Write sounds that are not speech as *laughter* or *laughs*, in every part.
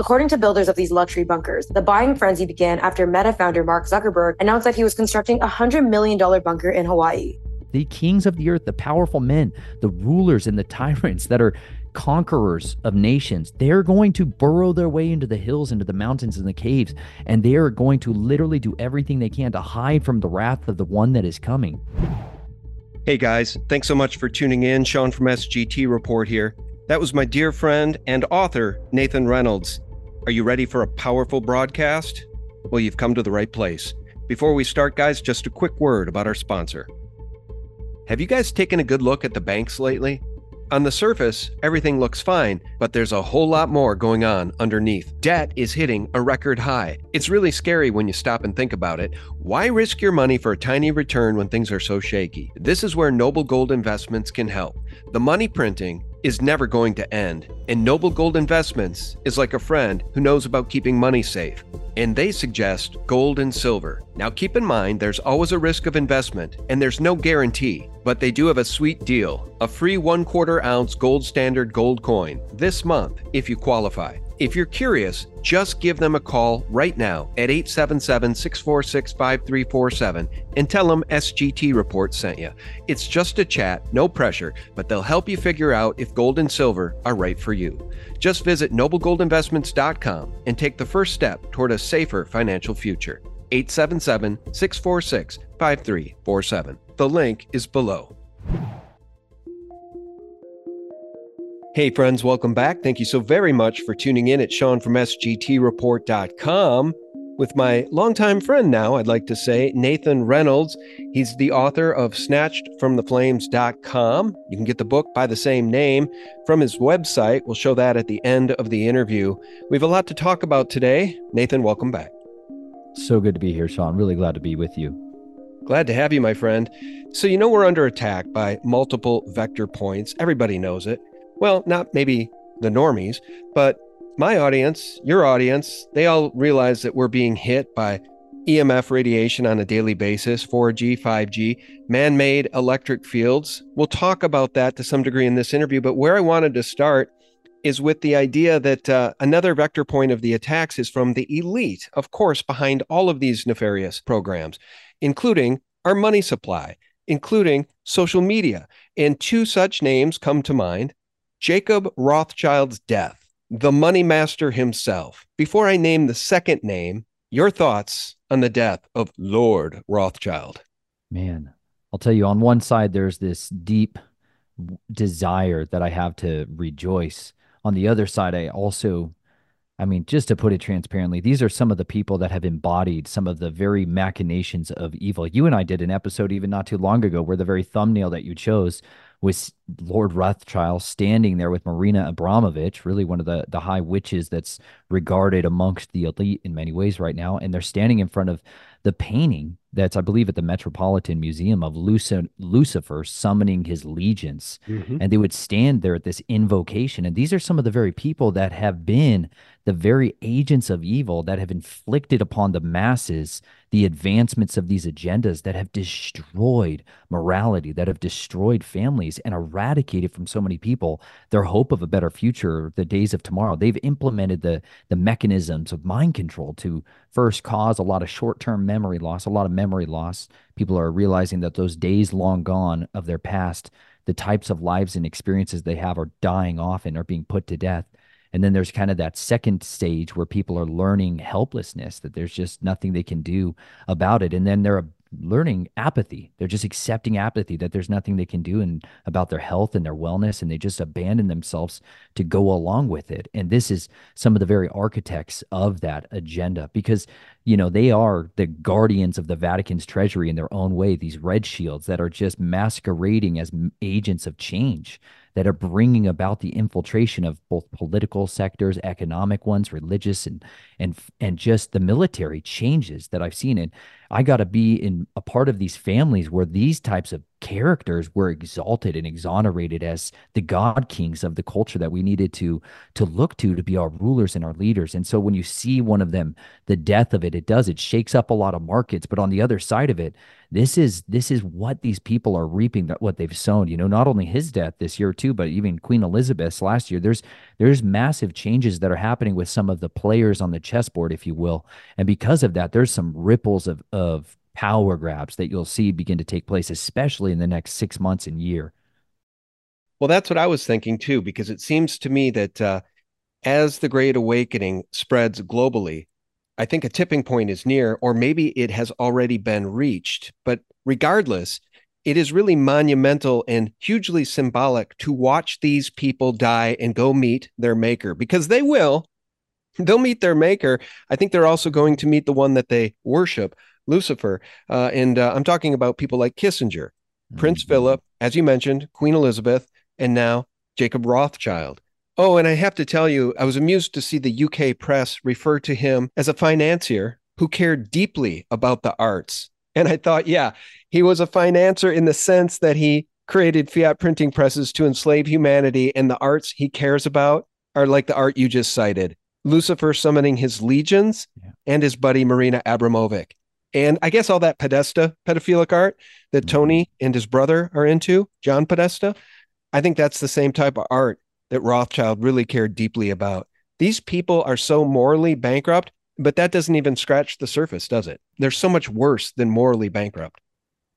According to builders of these luxury bunkers, the buying frenzy began after Meta founder Mark Zuckerberg announced that he was constructing a $100 million bunker in Hawaii. The kings of the earth, the powerful men, the rulers and the tyrants that are conquerors of nations, they're going to burrow their way into the hills, into the mountains, and the caves, and they are going to literally do everything they can to hide from the wrath of the one that is coming. Hey guys, thanks so much for tuning in. Sean from SGT Report here. That was my dear friend and author, Nathan Reynolds. Are you ready for a powerful broadcast? Well, you've come to the right place. Before we start, guys, just a quick word about our sponsor. Have you guys taken a good look at the banks lately? On the surface, everything looks fine, but there's a whole lot more going on underneath. Debt is hitting a record high. It's really scary when you stop and think about it. Why risk your money for a tiny return when things are so shaky? This is where Noble Gold Investments can help. The money printing is never going to end, and Noble Gold Investments is like a friend who knows about keeping money safe. And they suggest gold and silver. Now, keep in mind, there's always a risk of investment, and there's no guarantee, but they do have a sweet deal a free one quarter ounce gold standard gold coin this month if you qualify. If you're curious, just give them a call right now at 877 646 5347 and tell them SGT Report sent you. It's just a chat, no pressure, but they'll help you figure out if gold and silver are right for you. Just visit noblegoldinvestments.com and take the first step toward a safer financial future. 877 646 5347. The link is below. Hey, friends, welcome back. Thank you so very much for tuning in at Sean from SGTReport.com with my longtime friend now, I'd like to say, Nathan Reynolds. He's the author of Snatched from the Flames.com. You can get the book by the same name from his website. We'll show that at the end of the interview. We have a lot to talk about today. Nathan, welcome back. So good to be here, Sean. Really glad to be with you. Glad to have you, my friend. So, you know, we're under attack by multiple vector points. Everybody knows it. Well, not maybe the normies, but my audience, your audience, they all realize that we're being hit by EMF radiation on a daily basis, 4G, 5G, man made electric fields. We'll talk about that to some degree in this interview, but where I wanted to start is with the idea that uh, another vector point of the attacks is from the elite, of course, behind all of these nefarious programs, including our money supply, including social media. And two such names come to mind Jacob Rothschild's death, the money master himself. Before I name the second name, your thoughts on the death of Lord Rothschild. Man, I'll tell you, on one side, there's this deep desire that I have to rejoice. On the other side, I also, I mean, just to put it transparently, these are some of the people that have embodied some of the very machinations of evil. You and I did an episode even not too long ago where the very thumbnail that you chose with Lord Rothschild standing there with Marina Abramovic, really one of the the high witches that's regarded amongst the elite in many ways right now, and they're standing in front of the painting that's I believe at the Metropolitan Museum of Lucifer summoning his legions, mm-hmm. and they would stand there at this invocation, and these are some of the very people that have been the very agents of evil that have inflicted upon the masses the advancements of these agendas that have destroyed morality, that have destroyed families and eradicated from so many people their hope of a better future, the days of tomorrow. They've implemented the the mechanisms of mind control to first cause a lot of short-term memory loss, a lot of memory loss. People are realizing that those days long gone of their past, the types of lives and experiences they have are dying off and are being put to death. And then there's kind of that second stage where people are learning helplessness, that there's just nothing they can do about it. And then they're uh, learning apathy. They're just accepting apathy that there's nothing they can do about their health and their wellness, and they just abandon themselves to go along with it. And this is some of the very architects of that agenda because you know they are the guardians of the Vatican's treasury in their own way. These red shields that are just masquerading as agents of change that are bringing about the infiltration of both political sectors, economic ones, religious, and and and just the military changes that I've seen. And I got to be in a part of these families where these types of characters were exalted and exonerated as the god kings of the culture that we needed to to look to to be our rulers and our leaders. And so when you see one of them, the death of it, it does it shakes up a lot of markets. But on the other side of it, this is this is what these people are reaping that what they've sown you know not only his death this year too but even queen elizabeth's last year there's there's massive changes that are happening with some of the players on the chessboard if you will and because of that there's some ripples of of power grabs that you'll see begin to take place, especially in the next six months and year. Well, that's what I was thinking too, because it seems to me that uh, as the Great Awakening spreads globally, I think a tipping point is near, or maybe it has already been reached. But regardless, it is really monumental and hugely symbolic to watch these people die and go meet their maker because they will. They'll meet their maker. I think they're also going to meet the one that they worship. Lucifer. Uh, and uh, I'm talking about people like Kissinger, mm-hmm. Prince Philip, as you mentioned, Queen Elizabeth, and now Jacob Rothschild. Oh, and I have to tell you, I was amused to see the UK press refer to him as a financier who cared deeply about the arts. And I thought, yeah, he was a financier in the sense that he created fiat printing presses to enslave humanity, and the arts he cares about are like the art you just cited Lucifer summoning his legions yeah. and his buddy Marina Abramovic. And I guess all that Podesta pedophilic art that mm-hmm. Tony and his brother are into, John Podesta, I think that's the same type of art that Rothschild really cared deeply about. These people are so morally bankrupt, but that doesn't even scratch the surface, does it? They're so much worse than morally bankrupt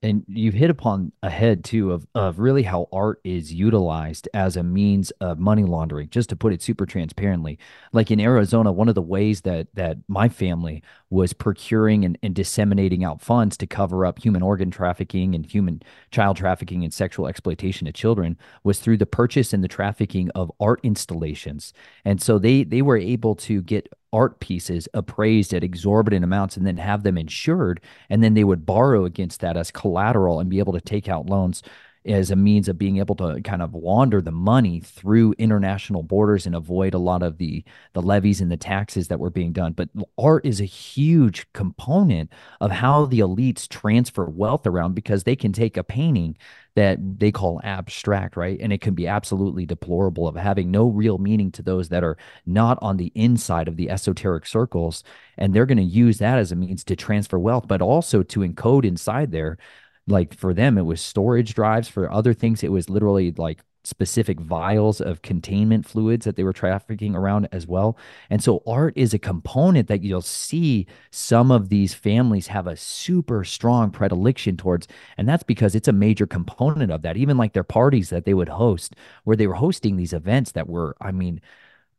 and you've hit upon a head too of of really how art is utilized as a means of money laundering just to put it super transparently. Like in arizona one of the ways that that my family was procuring and, and disseminating out funds to cover up human organ trafficking and human child trafficking and sexual exploitation of children was through the purchase and the trafficking of art installations. And so they they were able to get art pieces appraised at exorbitant amounts and then have them insured. And then they would borrow against that as collateral and be able to take out loans as a means of being able to kind of launder the money through international borders and avoid a lot of the the levies and the taxes that were being done but art is a huge component of how the elites transfer wealth around because they can take a painting that they call abstract, right? And it can be absolutely deplorable of having no real meaning to those that are not on the inside of the esoteric circles. And they're going to use that as a means to transfer wealth, but also to encode inside there. Like for them, it was storage drives. For other things, it was literally like specific vials of containment fluids that they were trafficking around as well. And so art is a component that you'll see some of these families have a super strong predilection towards. And that's because it's a major component of that. Even like their parties that they would host, where they were hosting these events that were, I mean,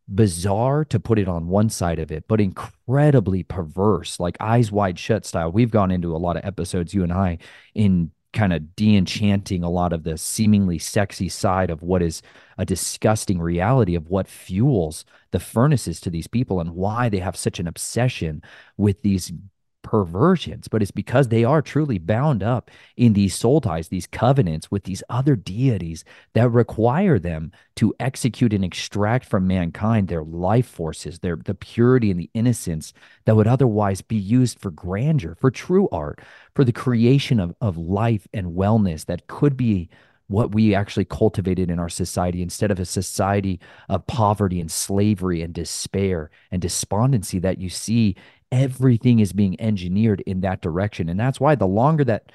bizarre to put it on one side of it, but incredibly perverse, like eyes wide shut style. We've gone into a lot of episodes, you and I, in kind of de-enchanting a lot of the seemingly sexy side of what is a disgusting reality of what fuels the furnaces to these people and why they have such an obsession with these perversions, but it's because they are truly bound up in these soul ties, these covenants with these other deities that require them to execute and extract from mankind their life forces, their the purity and the innocence that would otherwise be used for grandeur, for true art, for the creation of, of life and wellness that could be what we actually cultivated in our society instead of a society of poverty and slavery and despair and despondency that you see everything is being engineered in that direction and that's why the longer that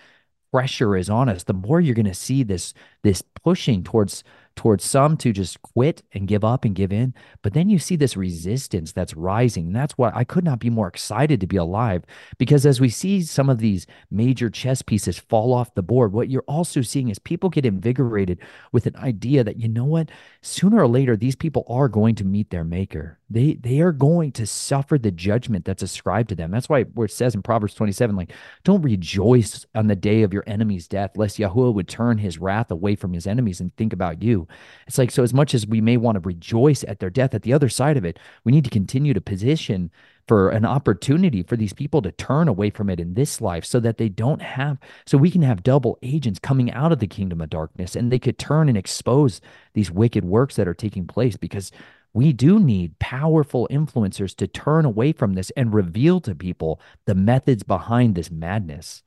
pressure is on us the more you're going to see this this pushing towards towards some to just quit and give up and give in. But then you see this resistance that's rising. And that's why I could not be more excited to be alive because as we see some of these major chess pieces fall off the board, what you're also seeing is people get invigorated with an idea that, you know what, sooner or later, these people are going to meet their maker. They they are going to suffer the judgment that's ascribed to them. That's why where it says in Proverbs 27, like, don't rejoice on the day of your enemy's death, lest Yahuwah would turn his wrath away from his enemies and think about you. It's like, so as much as we may want to rejoice at their death, at the other side of it, we need to continue to position for an opportunity for these people to turn away from it in this life so that they don't have, so we can have double agents coming out of the kingdom of darkness and they could turn and expose these wicked works that are taking place because we do need powerful influencers to turn away from this and reveal to people the methods behind this madness.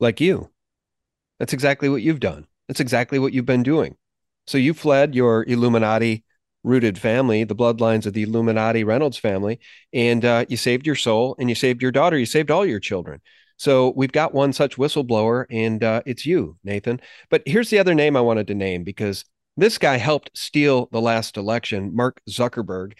Like you. That's exactly what you've done. That's exactly what you've been doing. So you fled your Illuminati rooted family, the bloodlines of the Illuminati Reynolds family, and uh, you saved your soul and you saved your daughter. You saved all your children. So we've got one such whistleblower, and uh, it's you, Nathan. But here's the other name I wanted to name because this guy helped steal the last election, Mark Zuckerberg.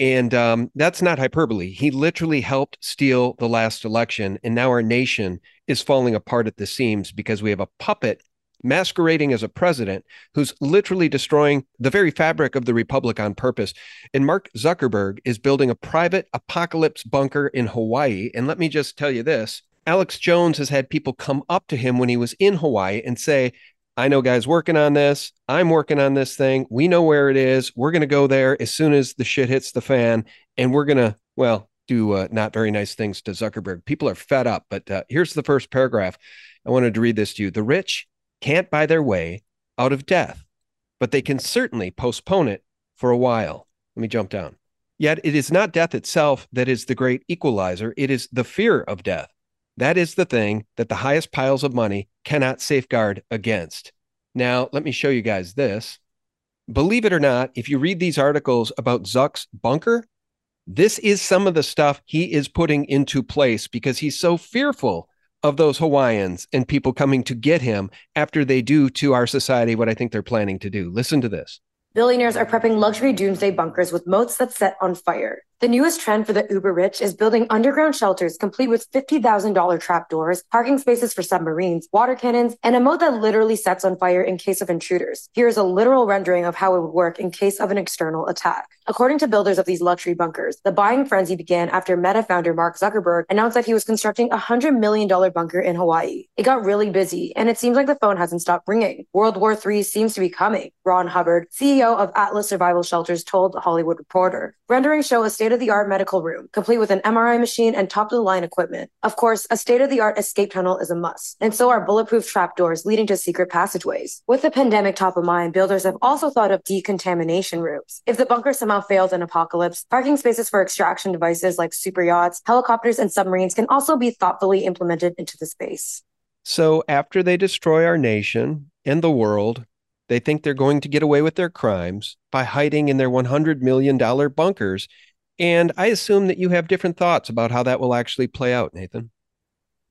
And um, that's not hyperbole. He literally helped steal the last election. And now our nation is falling apart at the seams because we have a puppet masquerading as a president who's literally destroying the very fabric of the republic on purpose. And Mark Zuckerberg is building a private apocalypse bunker in Hawaii. And let me just tell you this Alex Jones has had people come up to him when he was in Hawaii and say, I know guys working on this. I'm working on this thing. We know where it is. We're going to go there as soon as the shit hits the fan. And we're going to, well, do uh, not very nice things to Zuckerberg. People are fed up. But uh, here's the first paragraph. I wanted to read this to you. The rich can't buy their way out of death, but they can certainly postpone it for a while. Let me jump down. Yet it is not death itself that is the great equalizer, it is the fear of death. That is the thing that the highest piles of money cannot safeguard against. Now, let me show you guys this. Believe it or not, if you read these articles about Zuck's bunker, this is some of the stuff he is putting into place because he's so fearful of those Hawaiians and people coming to get him after they do to our society what I think they're planning to do. Listen to this. Billionaires are prepping luxury doomsday bunkers with moats that set on fire. The newest trend for the uber rich is building underground shelters complete with $50,000 trapdoors, parking spaces for submarines, water cannons, and a moat that literally sets on fire in case of intruders. Here's a literal rendering of how it would work in case of an external attack. According to builders of these luxury bunkers, the buying frenzy began after Meta founder Mark Zuckerberg announced that he was constructing a $100 million bunker in Hawaii. It got really busy, and it seems like the phone hasn't stopped ringing. World War III seems to be coming, Ron Hubbard, CEO of Atlas Survival Shelters, told The Hollywood Reporter. Renderings show a state state of the art medical room, complete with an MRI machine and top of the line equipment. Of course, a state of the art escape tunnel is a must, and so are bulletproof trapdoors leading to secret passageways. With the pandemic top of mind, builders have also thought of decontamination routes. If the bunker somehow fails in apocalypse, parking spaces for extraction devices like super yachts, helicopters, and submarines can also be thoughtfully implemented into the space. So, after they destroy our nation and the world, they think they're going to get away with their crimes by hiding in their $100 million bunkers and I assume that you have different thoughts about how that will actually play out, Nathan.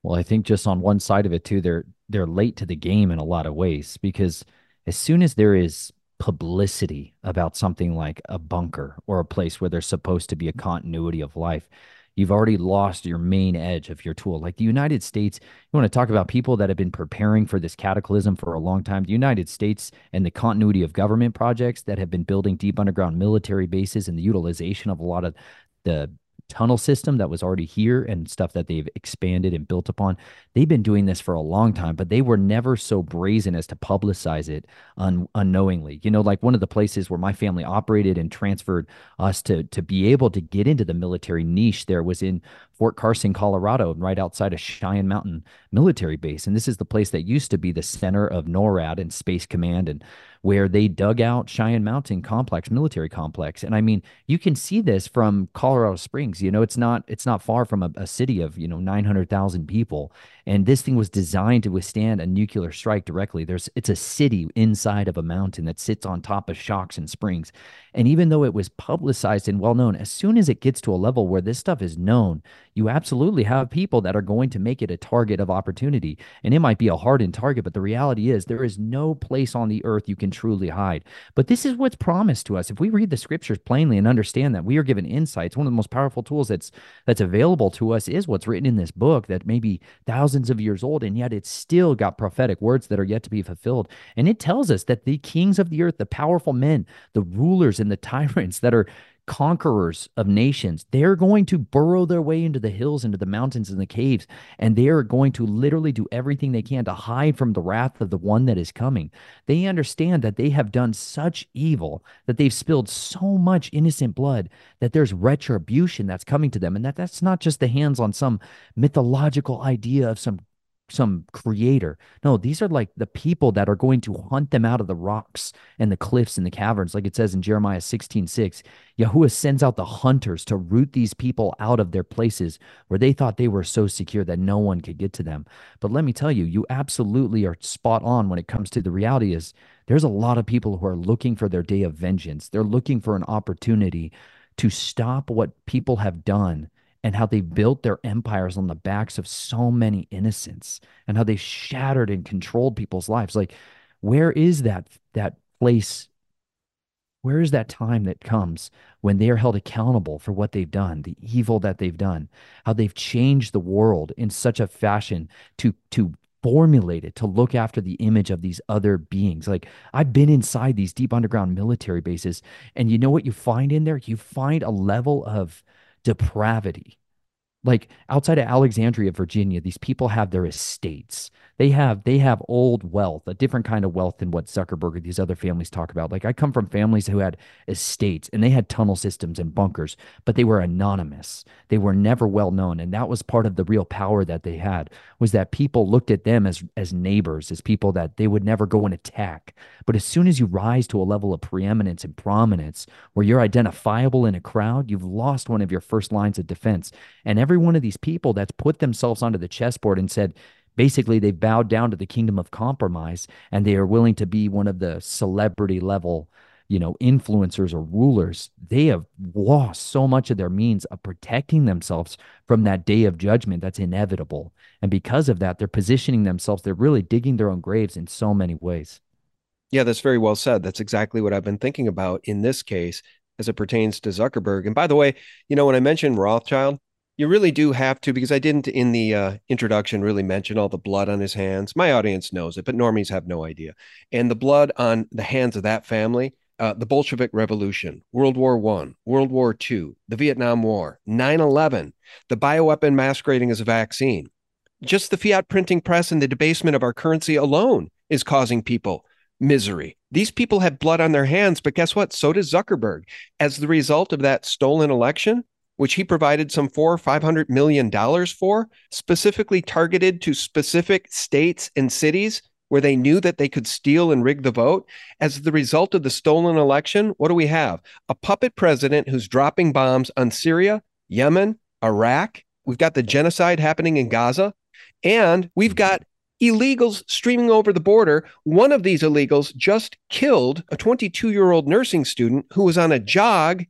Well, I think just on one side of it too, they're they're late to the game in a lot of ways because as soon as there is publicity about something like a bunker or a place where there's supposed to be a continuity of life, you've already lost your main edge of your tool. Like the United States, you want to talk about people that have been preparing for this cataclysm for a long time. The United States and the continuity of government projects that have been building deep underground military bases and the utilization of a lot of the tunnel system that was already here and stuff that they've expanded and built upon. They've been doing this for a long time, but they were never so brazen as to publicize it un- unknowingly. You know, like one of the places where my family operated and transferred us to to be able to get into the military niche there was in Fort Carson, Colorado, right outside of Cheyenne Mountain Military Base. And this is the place that used to be the center of NORAD and Space Command and where they dug out Cheyenne Mountain Complex, military complex. And I mean, you can see this from Colorado Springs. You know, it's not it's not far from a, a city of, you know, 900,000 people. And this thing was designed to withstand a nuclear strike directly. There's it's a city inside of a mountain that sits on top of shocks and springs. And even though it was publicized and well known, as soon as it gets to a level where this stuff is known, you absolutely have people that are going to make it a target of opportunity. And it might be a hardened target, but the reality is there is no place on the earth you can truly hide. But this is what's promised to us. If we read the scriptures plainly and understand that we are given insights, one of the most powerful tools that's that's available to us is what's written in this book that may be thousands of years old, and yet it's still got prophetic words that are yet to be fulfilled. And it tells us that the kings of the earth, the powerful men, the rulers and the *laughs* tyrants that are conquerors of nations. They're going to burrow their way into the hills, into the mountains, and the caves, and they are going to literally do everything they can to hide from the wrath of the one that is coming. They understand that they have done such evil, that they've spilled so much innocent blood, that there's retribution that's coming to them, and that that's not just the hands on some mythological idea of some some creator. No, these are like the people that are going to hunt them out of the rocks and the cliffs and the caverns, like it says in Jeremiah 16 6. Yahuwah sends out the hunters to root these people out of their places where they thought they were so secure that no one could get to them. But let me tell you, you absolutely are spot on when it comes to the reality is there's a lot of people who are looking for their day of vengeance. They're looking for an opportunity to stop what people have done and how they built their empires on the backs of so many innocents and how they shattered and controlled people's lives. Like where is that that place where is that time that comes when they are held accountable for what they've done the evil that they've done how they've changed the world in such a fashion to to formulate it to look after the image of these other beings? Like i've been inside these deep underground military bases and you know what you find in there? You find a level of depravity. Like outside of Alexandria, Virginia, these people have their estates. They have they have old wealth, a different kind of wealth than what Zuckerberg or these other families talk about. Like I come from families who had estates and they had tunnel systems and bunkers, but they were anonymous. They were never well known, and that was part of the real power that they had was that people looked at them as as neighbors, as people that they would never go and attack. But as soon as you rise to a level of preeminence and prominence where you're identifiable in a crowd, you've lost one of your first lines of defense. And every one of these people that's put themselves onto the chessboard and said, basically they've bowed down to the kingdom of compromise and they are willing to be one of the celebrity level you know influencers or rulers they have lost so much of their means of protecting themselves from that day of judgment that's inevitable. And because of that they're positioning themselves they're really digging their own graves in so many ways. Yeah that's very well said. That's exactly what i've been thinking about in this case as it pertains to zuckerberg. And by the way you know when i mentioned rothschild you really do have to, because I didn't in the uh, introduction really mention all the blood on his hands. My audience knows it, but normies have no idea. And the blood on the hands of that family, uh, the Bolshevik Revolution, World War One, World War Two, the Vietnam War, 9 11, the bioweapon masquerading as a vaccine. Just the fiat printing press and the debasement of our currency alone is causing people misery. These people have blood on their hands, but guess what? So does Zuckerberg. As the result of that stolen election, which he provided some four or five hundred million dollars for, specifically targeted to specific states and cities where they knew that they could steal and rig the vote. As the result of the stolen election, what do we have? A puppet president who's dropping bombs on Syria, Yemen, Iraq. We've got the genocide happening in Gaza, and we've got illegals streaming over the border. One of these illegals just killed a 22 year old nursing student who was on a jog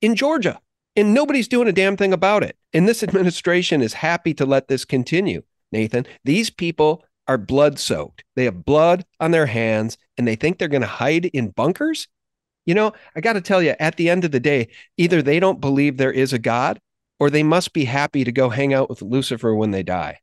in Georgia and nobody's doing a damn thing about it. And this administration is happy to let this continue. Nathan, these people are blood soaked. They have blood on their hands and they think they're going to hide in bunkers. You know, I got to tell you, at the end of the day, either they don't believe there is a God or they must be happy to go hang out with Lucifer when they die.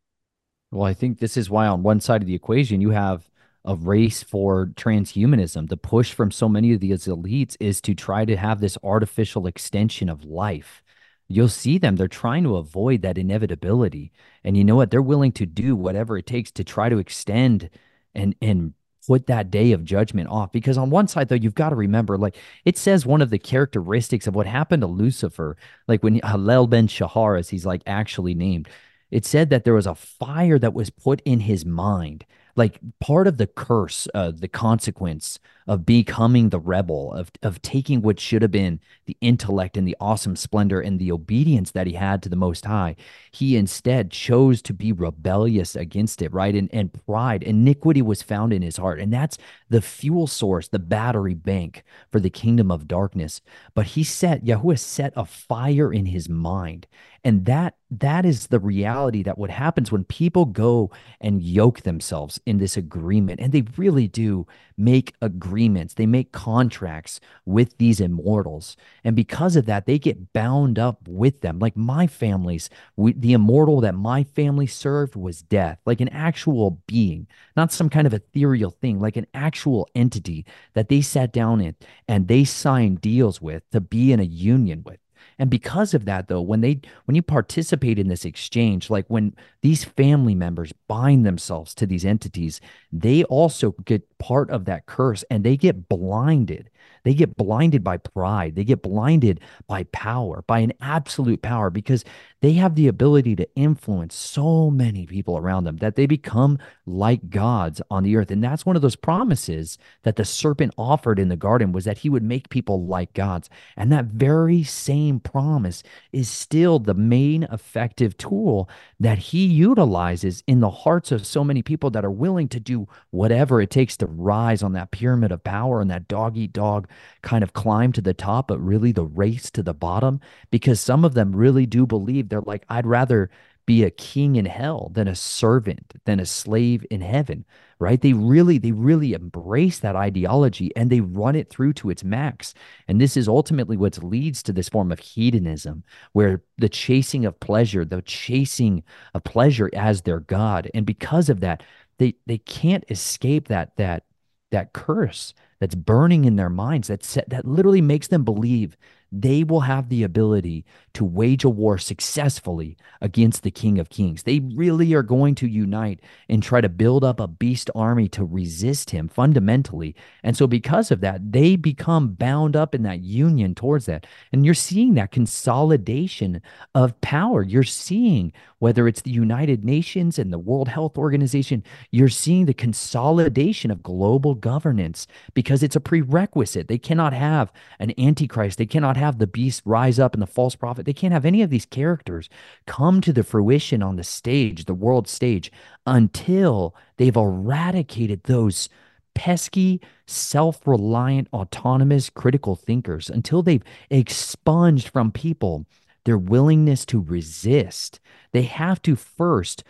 Well, I think this is why on one side of the equation, you have a race for transhumanism. The push from so many of these elites is to try to have this artificial extension of life. You'll see them, they're trying to avoid that inevitability. And you know what? They're willing to do whatever it takes to try to extend and and put that day of judgment off. Because on one side, though, you've got to remember, like it says one of the characteristics of what happened to Lucifer, like when Halel ben Shahar, as he's like actually named, it said that there was a fire that was put in his mind like part of the curse, uh, the consequence of becoming the rebel, of of taking what should have been the intellect and the awesome splendor and the obedience that he had to the Most High, he instead chose to be rebellious against it, right? And and pride, iniquity was found in his heart, and that's the fuel source, the battery bank for the kingdom of darkness. But he set Yahuwah set a fire in his mind, and that that is the reality that what happens when people go and yoke themselves in this agreement, and they really do make agreements, they make contracts with these immortals. And because of that, they get bound up with them. Like my family's, we, the immortal that my family served was death, like an actual being, not some kind of ethereal thing, like an actual entity that they sat down in and they signed deals with to be in a union with. And because of that, though, when they when you participate in this exchange, like when these family members bind themselves to these entities, they also get part of that curse and they get blinded they get blinded by pride. They get blinded by power, by an absolute power, because they have the ability to influence so many people around them that they become like gods on the earth. And that's one of those promises that the serpent offered in the garden was that he would make people like gods. And that very same promise is still the main effective tool that he utilizes in the hearts of so many people that are willing to do whatever it takes to rise on that pyramid of power and that dog eat dog kind of climb to the top, but really the race to the bottom, because some of them really do believe they're like, I'd rather be a king in hell than a servant, than a slave in heaven, right? They really, they really embrace that ideology and they run it through to its max. And this is ultimately what leads to this form of hedonism, where the chasing of pleasure, the chasing of pleasure as their God. And because of that, they they can't escape that that that curse that's burning in their minds that set, that literally makes them believe they will have the ability to wage a war successfully against the King of Kings. They really are going to unite and try to build up a beast army to resist him fundamentally. And so, because of that, they become bound up in that union towards that. And you're seeing that consolidation of power. You're seeing whether it's the United Nations and the World Health Organization, you're seeing the consolidation of global governance because it's a prerequisite. They cannot have an antichrist, they cannot have the beast rise up and the false prophet. They can't have any of these characters come to the fruition on the stage, the world stage, until they've eradicated those pesky, self reliant, autonomous, critical thinkers, until they've expunged from people their willingness to resist. They have to first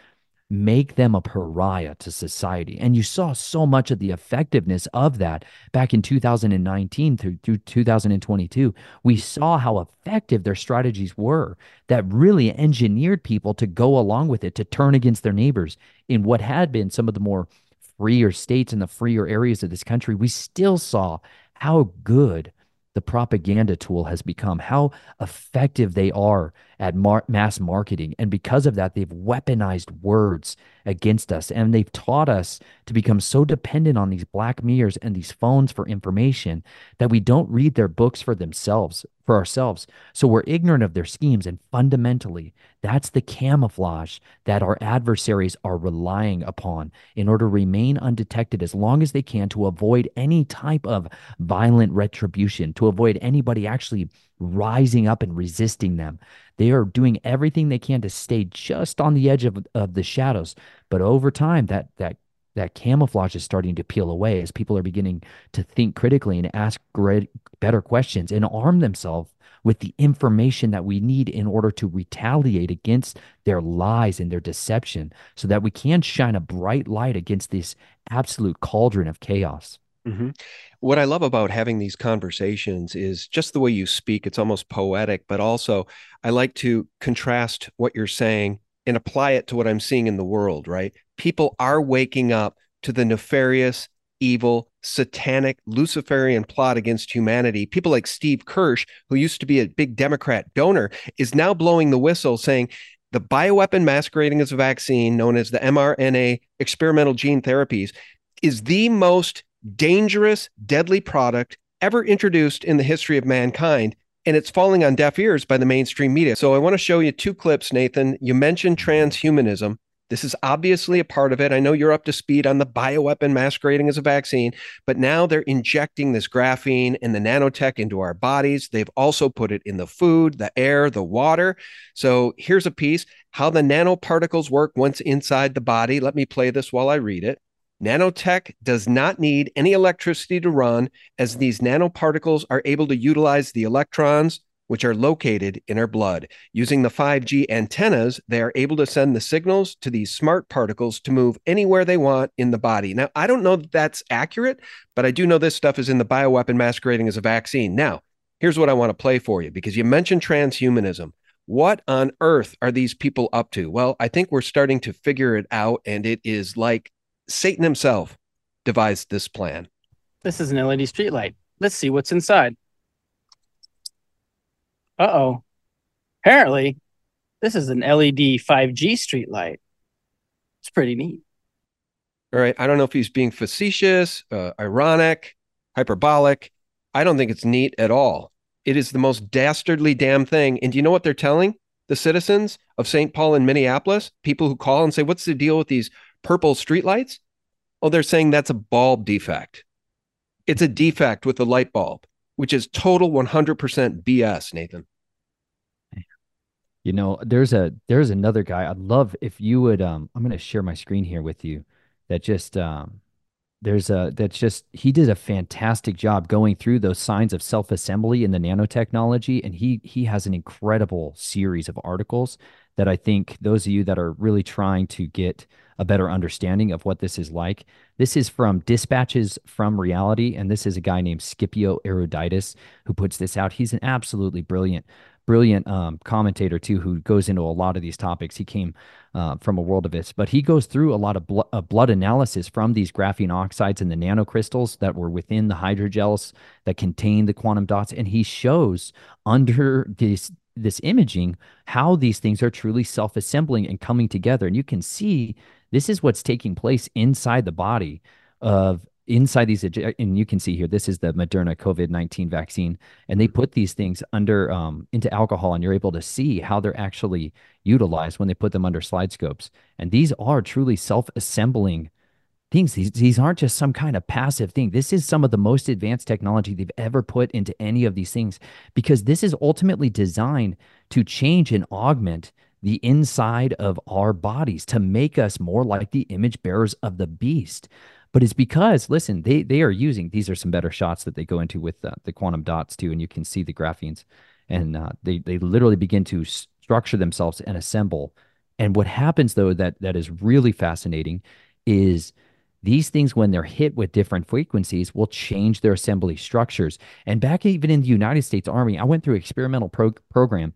make them a pariah to society. And you saw so much of the effectiveness of that back in 2019 through, through 2022. We saw how effective their strategies were that really engineered people to go along with it, to turn against their neighbors in what had been some of the more freer states and the freer areas of this country. We still saw how good the propaganda tool has become, how effective they are at mar- mass marketing. And because of that, they've weaponized words against us. And they've taught us to become so dependent on these black mirrors and these phones for information that we don't read their books for themselves, for ourselves. So we're ignorant of their schemes. And fundamentally, that's the camouflage that our adversaries are relying upon in order to remain undetected as long as they can to avoid any type of violent retribution, to avoid anybody actually rising up and resisting them. They are doing everything they can to stay just on the edge of, of the shadows. But over time, that that that camouflage is starting to peel away as people are beginning to think critically and ask great, better questions and arm themselves with the information that we need in order to retaliate against their lies and their deception so that we can shine a bright light against this absolute cauldron of chaos. Mm-hmm. What I love about having these conversations is just the way you speak. It's almost poetic, but also I like to contrast what you're saying and apply it to what I'm seeing in the world, right? People are waking up to the nefarious, evil, satanic, Luciferian plot against humanity. People like Steve Kirsch, who used to be a big Democrat donor, is now blowing the whistle saying, the bioweapon masquerading as a vaccine, known as the mRNA experimental gene therapies, is the most dangerous, deadly product ever introduced in the history of mankind. And it's falling on deaf ears by the mainstream media. So I want to show you two clips, Nathan. You mentioned transhumanism. This is obviously a part of it. I know you're up to speed on the bioweapon masquerading as a vaccine, but now they're injecting this graphene and the nanotech into our bodies. They've also put it in the food, the air, the water. So here's a piece how the nanoparticles work once inside the body. Let me play this while I read it. Nanotech does not need any electricity to run, as these nanoparticles are able to utilize the electrons, which are located in our blood. Using the 5G antennas, they are able to send the signals to these smart particles to move anywhere they want in the body. Now, I don't know that that's accurate, but I do know this stuff is in the bioweapon masquerading as a vaccine. Now, here's what I want to play for you because you mentioned transhumanism. What on earth are these people up to? Well, I think we're starting to figure it out, and it is like Satan himself devised this plan. This is an LED streetlight. Let's see what's inside. Uh oh. Apparently, this is an LED 5G streetlight. It's pretty neat. All right. I don't know if he's being facetious, uh, ironic, hyperbolic. I don't think it's neat at all. It is the most dastardly damn thing. And do you know what they're telling the citizens of St. Paul and Minneapolis? People who call and say, What's the deal with these purple streetlights? Oh, they're saying that's a bulb defect. It's a defect with the light bulb, which is total 100% BS, Nathan. You know, there's a there's another guy. I'd love if you would um I'm going to share my screen here with you that just um there's a that's just he did a fantastic job going through those signs of self-assembly in the nanotechnology and he he has an incredible series of articles that I think those of you that are really trying to get a better understanding of what this is like. This is from Dispatches from Reality, and this is a guy named Scipio Eruditus who puts this out. He's an absolutely brilliant brilliant um, commentator too, who goes into a lot of these topics. He came uh, from a world of this, but he goes through a lot of bl- blood analysis from these graphene oxides and the nanocrystals that were within the hydrogels that contain the quantum dots, and he shows under this this imaging how these things are truly self-assembling and coming together, and you can see this is what's taking place inside the body of inside these and you can see here this is the moderna covid-19 vaccine and they put these things under um, into alcohol and you're able to see how they're actually utilized when they put them under slide scopes and these are truly self-assembling things. These, these aren't just some kind of passive thing. This is some of the most advanced technology they've ever put into any of these things because this is ultimately designed to change and augment the inside of our bodies to make us more like the image bearers of the beast. But it's because listen they they are using these are some better shots that they go into with uh, the quantum dots too and you can see the graphenes. And uh, they they literally begin to structure themselves and assemble. And what happens though that that is really fascinating is these things when they're hit with different frequencies will change their assembly structures. And back even in the united states army i went through experimental pro- program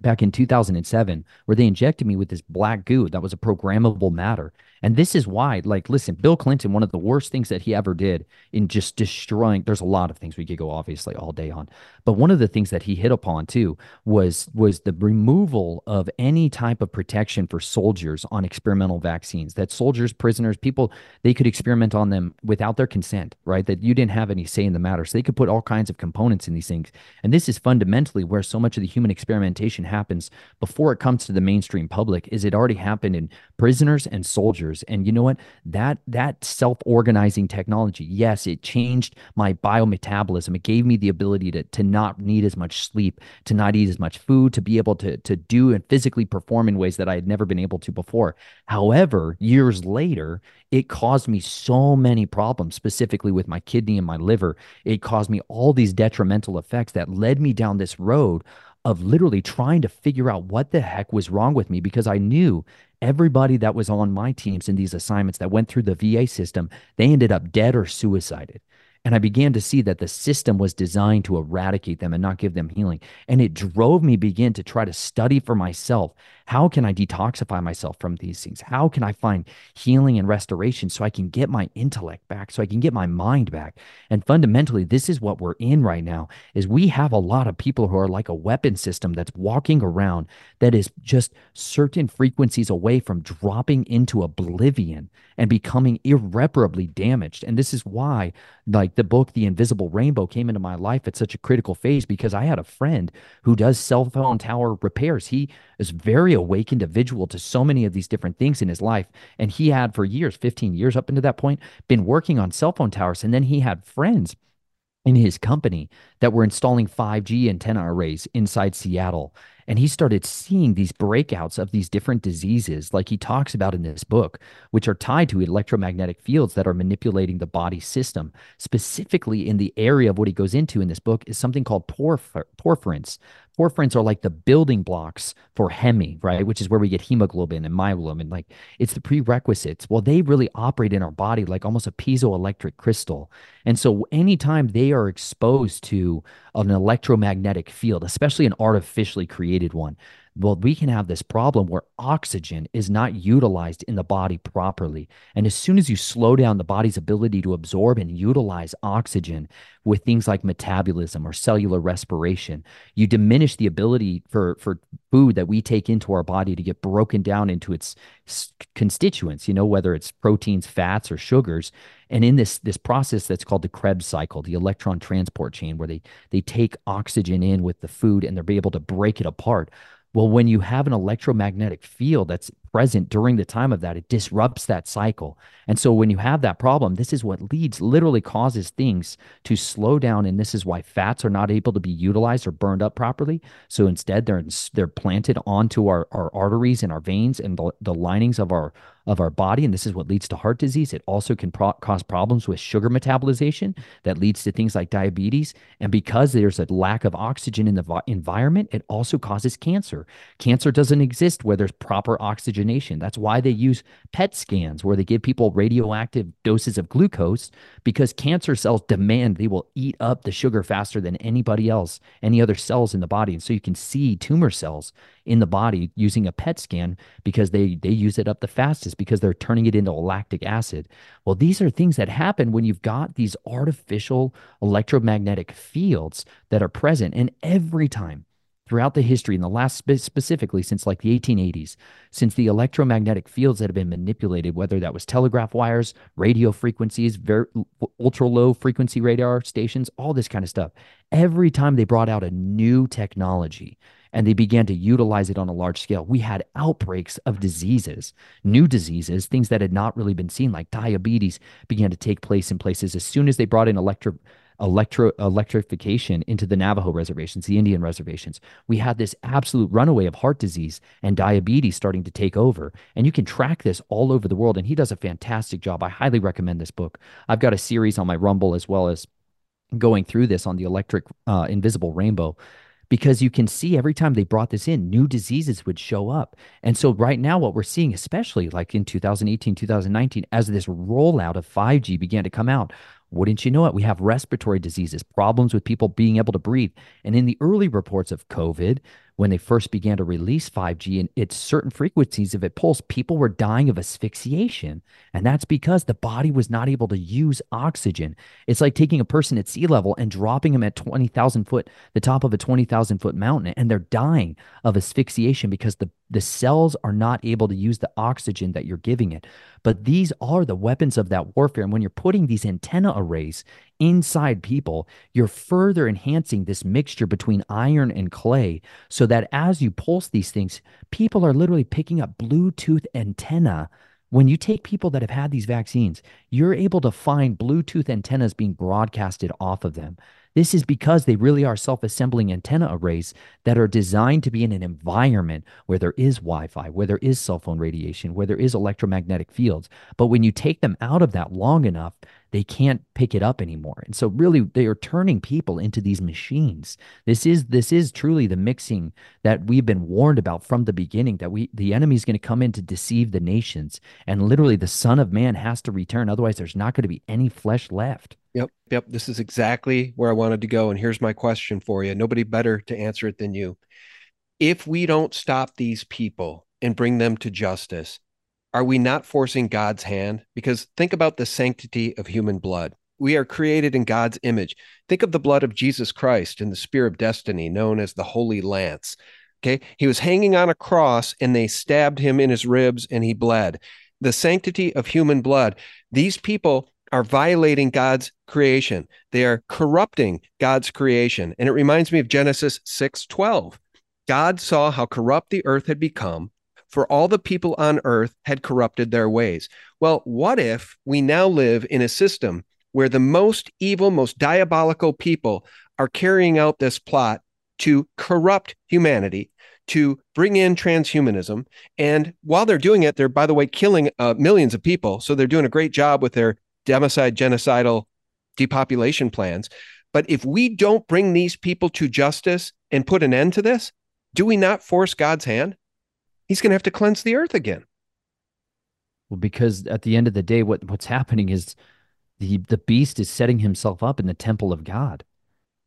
back in 2007 where they injected me with this black goo that was a programmable matter. And this is why, like, listen, Bill Clinton, one of the worst things that he ever did in just destroying, there's a lot of things we could go obviously all day on, but one of the things that he hit upon too was was the removal of any type of protection for soldiers on experimental vaccines. That soldiers, prisoners, people, they could experiment on them without their consent, right? That you didn't have any say in the matter. So they could put all kinds of components in these things. And this is fundamentally where so much of the human experimentation happens before it comes to the mainstream public, is it already happened in prisoners and soldiers and you know what? That that self-organizing technology, yes, it changed my biometabolism. It gave me the ability to to not need as much sleep, to not eat as much food, to be able to to do and physically perform in ways that I had never been able to before. However, years later, it caused me so many problems, specifically with my kidney and my liver. It caused me all these detrimental effects that led me down this road of literally trying to figure out what the heck was wrong with me because I knew everybody that was on my teams in these assignments that went through the VA system, they ended up dead or suicided. And I began to see that the system was designed to eradicate them and not give them healing. And it drove me begin to try to study for myself how can I detoxify myself from these things? How can I find healing and restoration so I can get my intellect back, so I can get my mind back? And fundamentally, this is what we're in right now is we have a lot of people who are like a weapon system that's walking around that is just certain frequencies away from dropping into oblivion and becoming irreparably damaged. And this is why like the book The Invisible Rainbow came into my life at such a critical phase because I had a friend who does cell phone tower repairs. He is very awake individual to so many of these different things in his life. And he had for years, 15 years up into that point, been working on cell phone towers. And then he had friends in his company that were installing 5G antenna arrays inside Seattle. And he started seeing these breakouts of these different diseases, like he talks about in this book, which are tied to electromagnetic fields that are manipulating the body system. Specifically, in the area of what he goes into in this book is something called porphyr- porphyrins, Porphyrins are like the building blocks for hemi, right? Which is where we get hemoglobin and myoglobin. Like it's the prerequisites. Well, they really operate in our body like almost a piezoelectric crystal. And so anytime they are exposed to an electromagnetic field, especially an artificially created one, Well, we can have this problem where oxygen is not utilized in the body properly. And as soon as you slow down the body's ability to absorb and utilize oxygen with things like metabolism or cellular respiration, you diminish the ability for, for food that we take into our body to get broken down into its constituents, you know, whether it's proteins, fats, or sugars. And in this this process that's called the Krebs cycle, the electron transport chain, where they they take oxygen in with the food and they're able to break it apart. Well, when you have an electromagnetic field that's present during the time of that, it disrupts that cycle. And so when you have that problem, this is what leads, literally causes things to slow down. And this is why fats are not able to be utilized or burned up properly. So instead, they're they're planted onto our, our arteries and our veins and the, the linings of our of our body. And this is what leads to heart disease. It also can pro- cause problems with sugar metabolization that leads to things like diabetes. And because there's a lack of oxygen in the vi- environment, it also causes cancer. Cancer doesn't exist where there's proper oxygenation. That's why they use PET scans where they give people radioactive doses of glucose because cancer cells demand they will eat up the sugar faster than anybody else, any other cells in the body. And so you can see tumor cells in the body using a PET scan because they they use it up the fastest because they're turning it into lactic acid. Well, these are things that happen when you've got these artificial electromagnetic fields that are present and every time throughout the history in the last specifically since like the 1880s since the electromagnetic fields that have been manipulated whether that was telegraph wires radio frequencies very ultra low frequency radar stations all this kind of stuff every time they brought out a new technology and they began to utilize it on a large scale. We had outbreaks of diseases, new diseases, things that had not really been seen, like diabetes, began to take place in places as soon as they brought in electro electro electrification into the Navajo reservations, the Indian reservations. We had this absolute runaway of heart disease and diabetes starting to take over. And you can track this all over the world. And he does a fantastic job. I highly recommend this book. I've got a series on my Rumble as well as going through this on the electric uh, invisible rainbow because you can see every time they brought this in, new diseases would show up. And so, right now, what we're seeing, especially like in 2018, 2019, as this rollout of 5G began to come out, wouldn't you know it? We have respiratory diseases, problems with people being able to breathe. And in the early reports of COVID, when they first began to release 5G and its certain frequencies of it pulsed, people were dying of asphyxiation. And that's because the body was not able to use oxygen. It's like taking a person at sea level and dropping them at 20,000 foot, the top of a 20,000 foot mountain, and they're dying of asphyxiation because the, the cells are not able to use the oxygen that you're giving it. But these are the weapons of that warfare. And when you're putting these antenna arrays inside people, you're further enhancing this mixture between iron and clay so that as you pulse these things, people are literally picking up Bluetooth antenna. When you take people that have had these vaccines, you're able to find Bluetooth antennas being broadcasted off of them. This is because they really are self assembling antenna arrays that are designed to be in an environment where there is Wi Fi, where there is cell phone radiation, where there is electromagnetic fields. But when you take them out of that long enough, they can't pick it up anymore. And so really they are turning people into these machines. This is this is truly the mixing that we've been warned about from the beginning that we the enemy is going to come in to deceive the nations and literally the son of man has to return otherwise there's not going to be any flesh left. Yep, yep, this is exactly where I wanted to go and here's my question for you. Nobody better to answer it than you. If we don't stop these people and bring them to justice, are we not forcing God's hand? Because think about the sanctity of human blood. We are created in God's image. Think of the blood of Jesus Christ in the spear of destiny, known as the Holy Lance. Okay. He was hanging on a cross and they stabbed him in his ribs and he bled. The sanctity of human blood. These people are violating God's creation. They are corrupting God's creation. And it reminds me of Genesis 6 12. God saw how corrupt the earth had become for all the people on earth had corrupted their ways. Well, what if we now live in a system where the most evil, most diabolical people are carrying out this plot to corrupt humanity, to bring in transhumanism. And while they're doing it, they're, by the way, killing uh, millions of people. So they're doing a great job with their democide, genocidal depopulation plans. But if we don't bring these people to justice and put an end to this, do we not force God's hand? He's going to have to cleanse the earth again. Well, because at the end of the day, what what's happening is the the beast is setting himself up in the temple of God.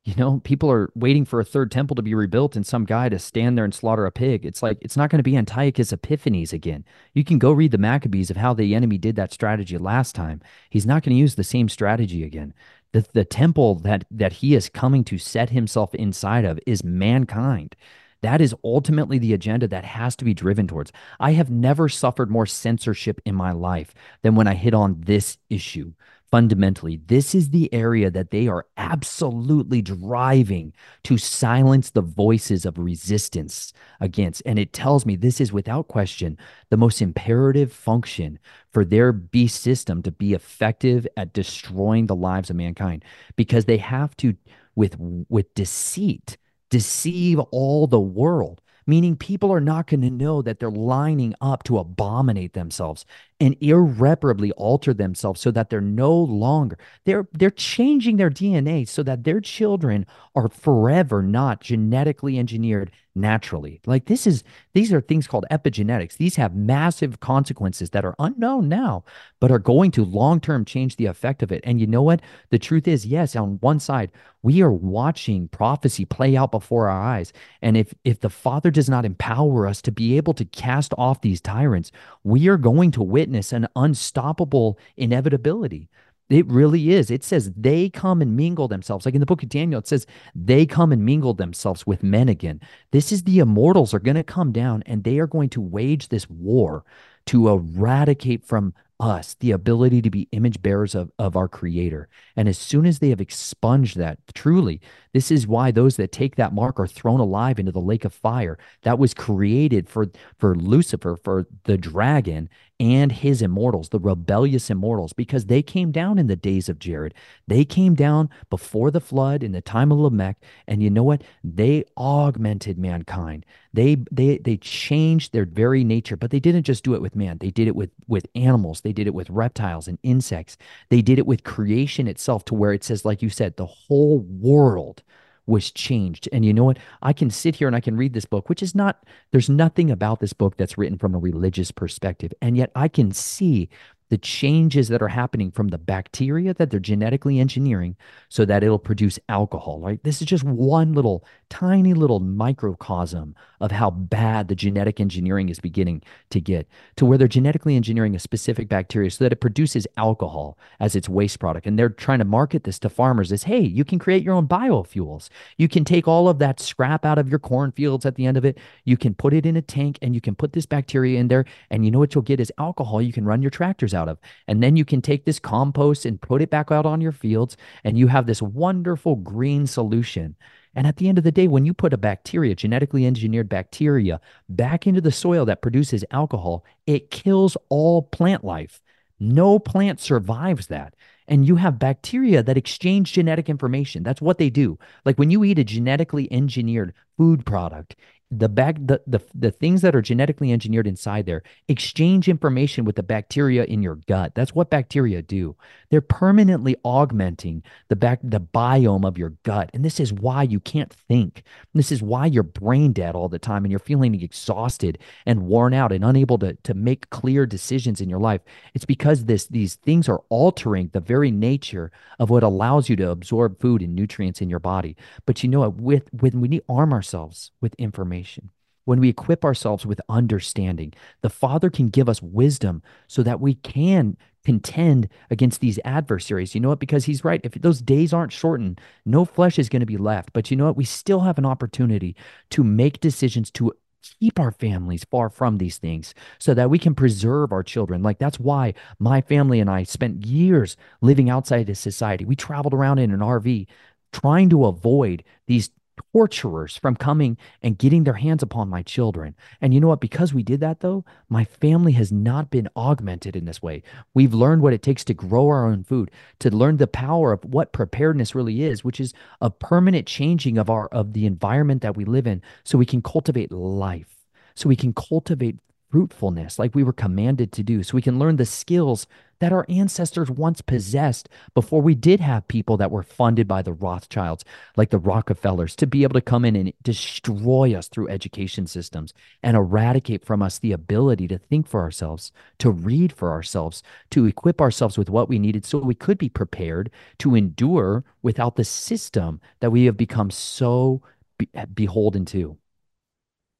You know, people are waiting for a third temple to be rebuilt and some guy to stand there and slaughter a pig. It's like, it's not going to be Antiochus Epiphanes again. You can go read the Maccabees of how the enemy did that strategy last time. He's not going to use the same strategy again. The, the temple that, that he is coming to set himself inside of is mankind. That is ultimately the agenda that has to be driven towards. I have never suffered more censorship in my life than when I hit on this issue fundamentally, this is the area that they are absolutely driving to silence the voices of resistance against. And it tells me this is without question the most imperative function for their beast system to be effective at destroying the lives of mankind because they have to with with deceit deceive all the world meaning people are not going to know that they're lining up to abominate themselves and irreparably alter themselves so that they're no longer they're they're changing their DNA so that their children are forever not genetically engineered naturally. Like this is these are things called epigenetics. These have massive consequences that are unknown now, but are going to long-term change the effect of it. And you know what? The truth is, yes, on one side, we are watching prophecy play out before our eyes. And if if the Father does not empower us to be able to cast off these tyrants, we are going to witness an unstoppable inevitability. It really is. It says they come and mingle themselves. Like in the book of Daniel, it says they come and mingle themselves with men again. This is the immortals are going to come down and they are going to wage this war to eradicate from us the ability to be image bearers of, of our creator. And as soon as they have expunged that, truly, this is why those that take that mark are thrown alive into the lake of fire that was created for, for Lucifer, for the dragon, and his immortals, the rebellious immortals, because they came down in the days of Jared. They came down before the flood in the time of Lamech. And you know what? They augmented mankind. They they they changed their very nature, but they didn't just do it with man. They did it with with animals. They did it with reptiles and insects. They did it with creation itself to where it says, like you said, the whole world was changed. And you know what? I can sit here and I can read this book, which is not, there's nothing about this book that's written from a religious perspective. And yet I can see the changes that are happening from the bacteria that they're genetically engineering so that it'll produce alcohol, right? This is just one little tiny little microcosm of how bad the genetic engineering is beginning to get to where they're genetically engineering a specific bacteria so that it produces alcohol as its waste product. And they're trying to market this to farmers as, hey, you can create your own biofuels. You can take all of that scrap out of your cornfields at the end of it. You can put it in a tank and you can put this bacteria in there. And you know what you'll get is alcohol you can run your tractors out of. And then you can take this compost and put it back out on your fields. And you have this wonderful green solution and at the end of the day, when you put a bacteria, genetically engineered bacteria, back into the soil that produces alcohol, it kills all plant life. No plant survives that. And you have bacteria that exchange genetic information. That's what they do. Like when you eat a genetically engineered food product, the back the, the the things that are genetically engineered inside there exchange information with the bacteria in your gut. That's what bacteria do. They're permanently augmenting the back the biome of your gut. And this is why you can't think. This is why you're brain dead all the time and you're feeling exhausted and worn out and unable to to make clear decisions in your life. It's because this these things are altering the very nature of what allows you to absorb food and nutrients in your body. But you know what? With when we arm ourselves with information information, when we equip ourselves with understanding, the Father can give us wisdom so that we can contend against these adversaries. You know what? Because he's right. If those days aren't shortened, no flesh is going to be left. But you know what? We still have an opportunity to make decisions to keep our families far from these things so that we can preserve our children. Like that's why my family and I spent years living outside of society. We traveled around in an RV trying to avoid these torturers from coming and getting their hands upon my children. And you know what? Because we did that, though, my family has not been augmented in this way. We've learned what it takes to grow our own food, to learn the power of what preparedness really is, which is a permanent changing of our of the environment that we live in so we can cultivate life, so we can cultivate fruitfulness like we were commanded to do so we can learn the skills that our ancestors once possessed before we did have people that were funded by the Rothschilds, like the Rockefellers, to be able to come in and destroy us through education systems and eradicate from us the ability to think for ourselves, to read for ourselves, to equip ourselves with what we needed so we could be prepared to endure without the system that we have become so be- beholden to.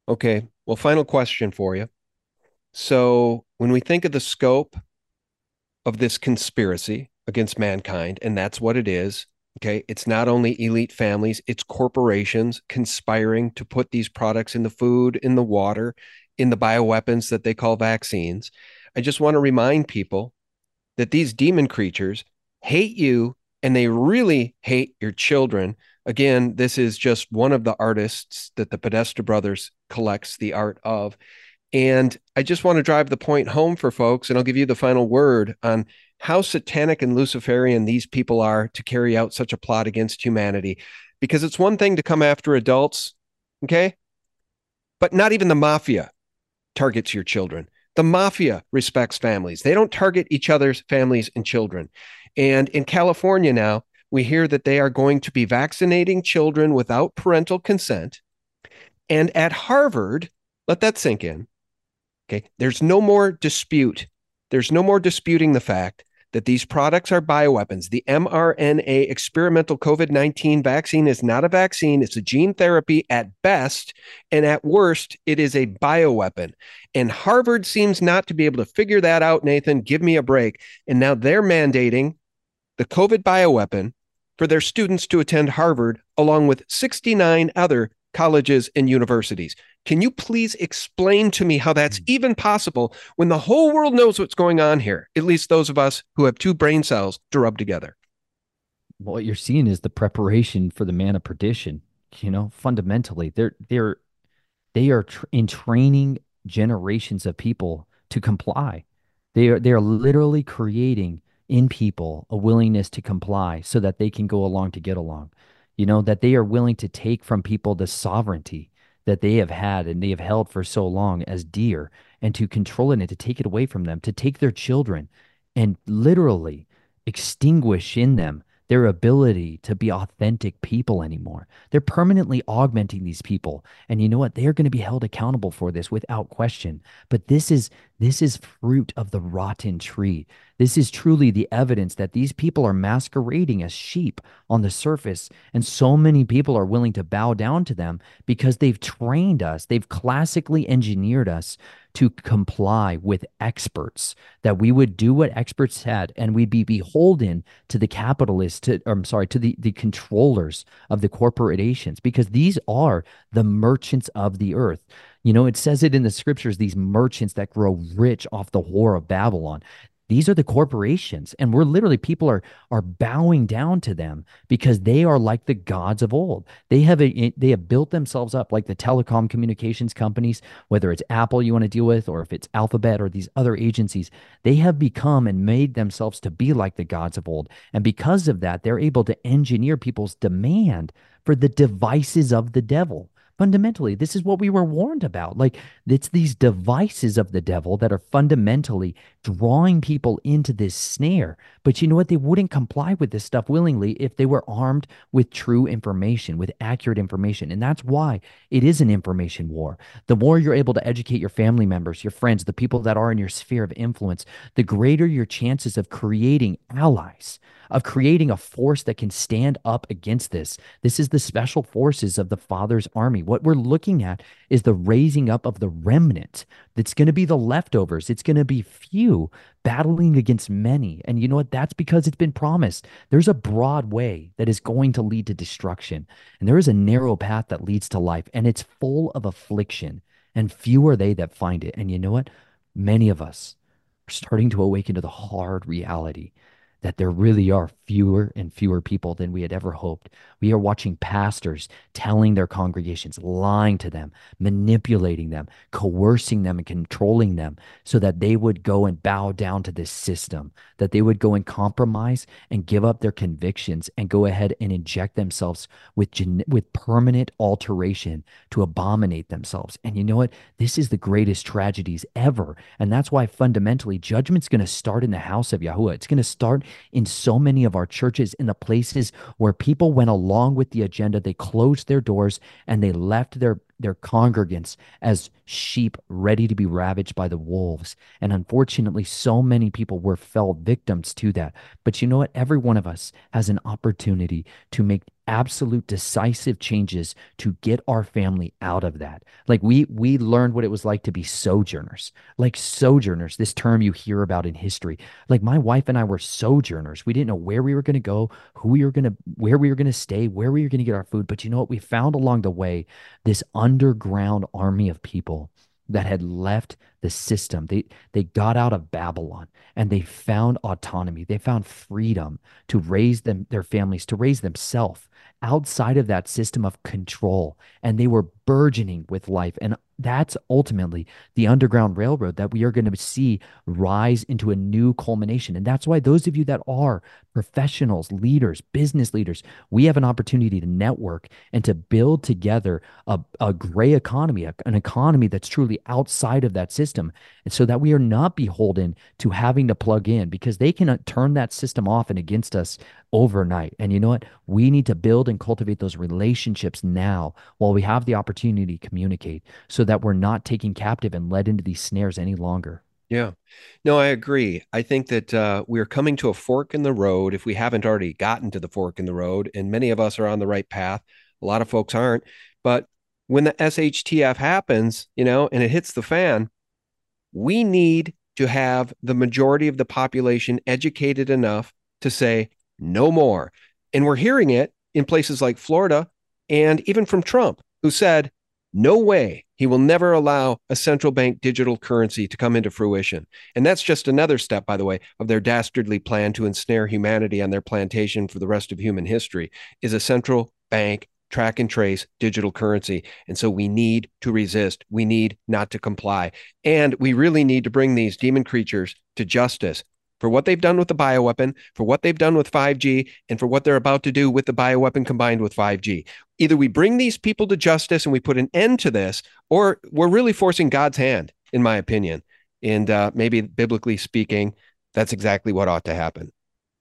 Okay. Well, final question for you. So, when we think of the scope of this conspiracy against mankind, and that's what it is. Okay. It's not only elite families, it's corporations conspiring to put these products in the food, in the water, in the bioweapons that they call vaccines. I just want to remind people that these demon creatures hate you and they really hate your children. Again, this is just one of the artists that the Podesta brothers collects the art of. And I just want to drive the point home for folks, and I'll give you the final word on how satanic and Luciferian these people are to carry out such a plot against humanity. Because it's one thing to come after adults, okay? But not even the mafia targets your children. The mafia respects families, they don't target each other's families and children. And in California now, we hear that they are going to be vaccinating children without parental consent. And at Harvard, let that sink in. Okay. There's no more dispute. There's no more disputing the fact that these products are bioweapons. The mRNA experimental COVID 19 vaccine is not a vaccine, it's a gene therapy at best. And at worst, it is a bioweapon. And Harvard seems not to be able to figure that out, Nathan. Give me a break. And now they're mandating the COVID bioweapon for their students to attend Harvard, along with 69 other colleges and universities. Can you please explain to me how that's hmm. even possible when the whole world knows what's going on here? At least those of us who have two brain cells to rub together. What you're seeing is the preparation for the man of perdition. You know, fundamentally, they're they're they are tra- in training generations of people to comply. They are they are literally creating in people a willingness to comply so that they can go along to get along. You know, that they are willing to take from people the sovereignty that they have had and they have held for so long as dear and to control it and to take it away from them, to take their children and literally extinguish in them their ability to be authentic people anymore. They're permanently augmenting these people. And you know what? They are going to be held accountable for this without question. But this is this is fruit of the rotten tree. This is truly the evidence that these people are masquerading as sheep on the surface. And so many people are willing to bow down to them because they've trained us, they've classically engineered us to comply with experts, that we would do what experts had and we'd be beholden to the capitalists, to, I'm sorry, to the, the controllers of the corporations, because these are the merchants of the earth. You know, it says it in the scriptures, these merchants that grow rich off the whore of Babylon. These are the corporations, and we're literally people are are bowing down to them because they are like the gods of old. They have a, they have built themselves up like the telecom communications companies, whether it's Apple you want to deal with, or if it's Alphabet or these other agencies. They have become and made themselves to be like the gods of old, and because of that, they're able to engineer people's demand for the devices of the devil fundamentally this is what we were warned about. Like it's these devices of the devil that are fundamentally drawing people into this snare. But you know what? They wouldn't comply with this stuff willingly if they were armed with true information with accurate information. And that's why it is an information war. The more you're able to educate your family members your friends the people that are in your sphere of influence the greater your chances of creating allies of creating a force that can stand up against this. This is the special forces of the Father's army. What we're looking at is the raising up of the remnant. That's going to be the leftovers. It's going to be few battling against many. And you know what? That's because it's been promised. There's a broad way that is going to lead to destruction, and there is a narrow path that leads to life, and it's full of affliction. And few are they that find it. And you know what? Many of us are starting to awaken to the hard reality that there really are fewer and fewer people than we had ever hoped. We are watching pastors telling their congregations, lying to them, manipulating them, coercing them, and controlling them so that they would go and bow down to this system, that they would go and compromise and give up their convictions and go ahead and inject themselves with, gen- with permanent alteration to abominate themselves. And you know what? This is the greatest tragedies ever. And that's why fundamentally judgment's going to start in the house of Yahuwah. It's going to start in so many of our churches, in the places where people went along with the agenda. They closed their doors and they left their their congregants as sheep ready to be ravaged by the wolves. And unfortunately, so many people were fell victims to that. But you know what? Every one of us has an opportunity to make absolute decisive changes to get our family out of that. Like we we learned what it was like to be sojourners. Like sojourners this term you hear about in history. Like my wife and i were sojourners. We didn't know where we were going to go who we were going to where we were going to stay where we were going to get our food. But you know what? We found along the way this underground army of people that had left the system. They they got out of Babylon and they found autonomy. They found freedom to raise them their families, to raise themselves outside of that system of control. And they were burgeoning with life. And that's ultimately the Underground Railroad that we are going to see rise into a new culmination. And that's why those of you that are professionals, leaders, business leaders, we have an opportunity to network and to build together a, a gray economy, a, an economy that's truly outside of that system. And so that we are not beholden to having to plug in because they can uh, turn that system off and against us overnight. And you know what? We need to build and cultivate those relationships now while we have the opportunity to communicate so that we're not taken captive and led into these snares any longer. Yeah. No, I agree. I think that uh, we're coming to a fork in the road if we haven't already gotten to the fork in the road. And many of us are on the right path. A lot of folks aren't. But when the SHTF happens, you know, and it hits the fan, we need to have the majority of the population educated enough to say, no more. And we're hearing it in places like Florida and even from Trump, who said, no way. He will never allow a central bank digital currency to come into fruition. And that's just another step, by the way, of their dastardly plan to ensnare humanity on their plantation for the rest of human history is a central bank track and trace digital currency. And so we need to resist. We need not to comply. And we really need to bring these demon creatures to justice for what they've done with the bioweapon, for what they've done with 5G, and for what they're about to do with the bioweapon combined with 5G. Either we bring these people to justice and we put an end to this, or we're really forcing God's hand, in my opinion. And uh, maybe biblically speaking, that's exactly what ought to happen.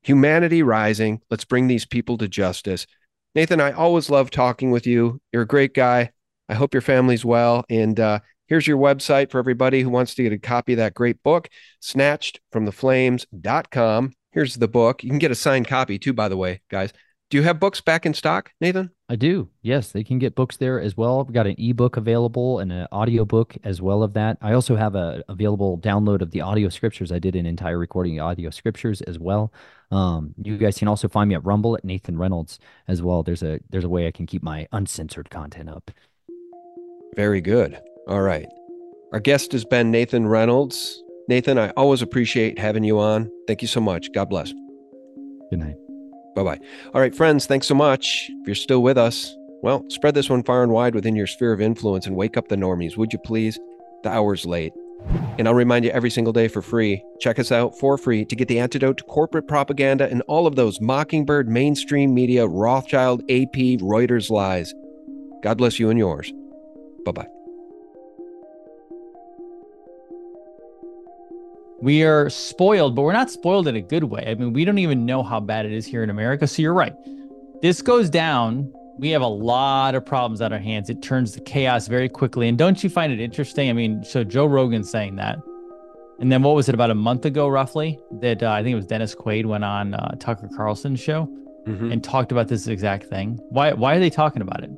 Humanity rising. Let's bring these people to justice. Nathan, I always love talking with you. You're a great guy. I hope your family's well. And uh, Here's your website for everybody who wants to get a copy of that great book, snatchedfromtheflames.com. Here's the book. You can get a signed copy too, by the way, guys. Do you have books back in stock, Nathan? I do. Yes, they can get books there as well. I've got an ebook available and an audio book as well of that. I also have a available download of the audio scriptures. I did an entire recording of audio scriptures as well. Um, you guys can also find me at Rumble at Nathan Reynolds as well. There's a there's a way I can keep my uncensored content up. Very good. All right. Our guest has been Nathan Reynolds. Nathan, I always appreciate having you on. Thank you so much. God bless. Good night. Bye bye. All right, friends, thanks so much. If you're still with us, well, spread this one far and wide within your sphere of influence and wake up the normies, would you please? The hour's late. And I'll remind you every single day for free. Check us out for free to get the antidote to corporate propaganda and all of those mockingbird, mainstream media, Rothschild, AP, Reuters lies. God bless you and yours. Bye bye. We are spoiled, but we're not spoiled in a good way. I mean, we don't even know how bad it is here in America. So you're right. This goes down. We have a lot of problems on our hands. It turns to chaos very quickly. And don't you find it interesting? I mean, so Joe Rogan's saying that. And then what was it about a month ago, roughly, that uh, I think it was Dennis Quaid went on uh, Tucker Carlson's show mm-hmm. and talked about this exact thing. Why? Why are they talking about it?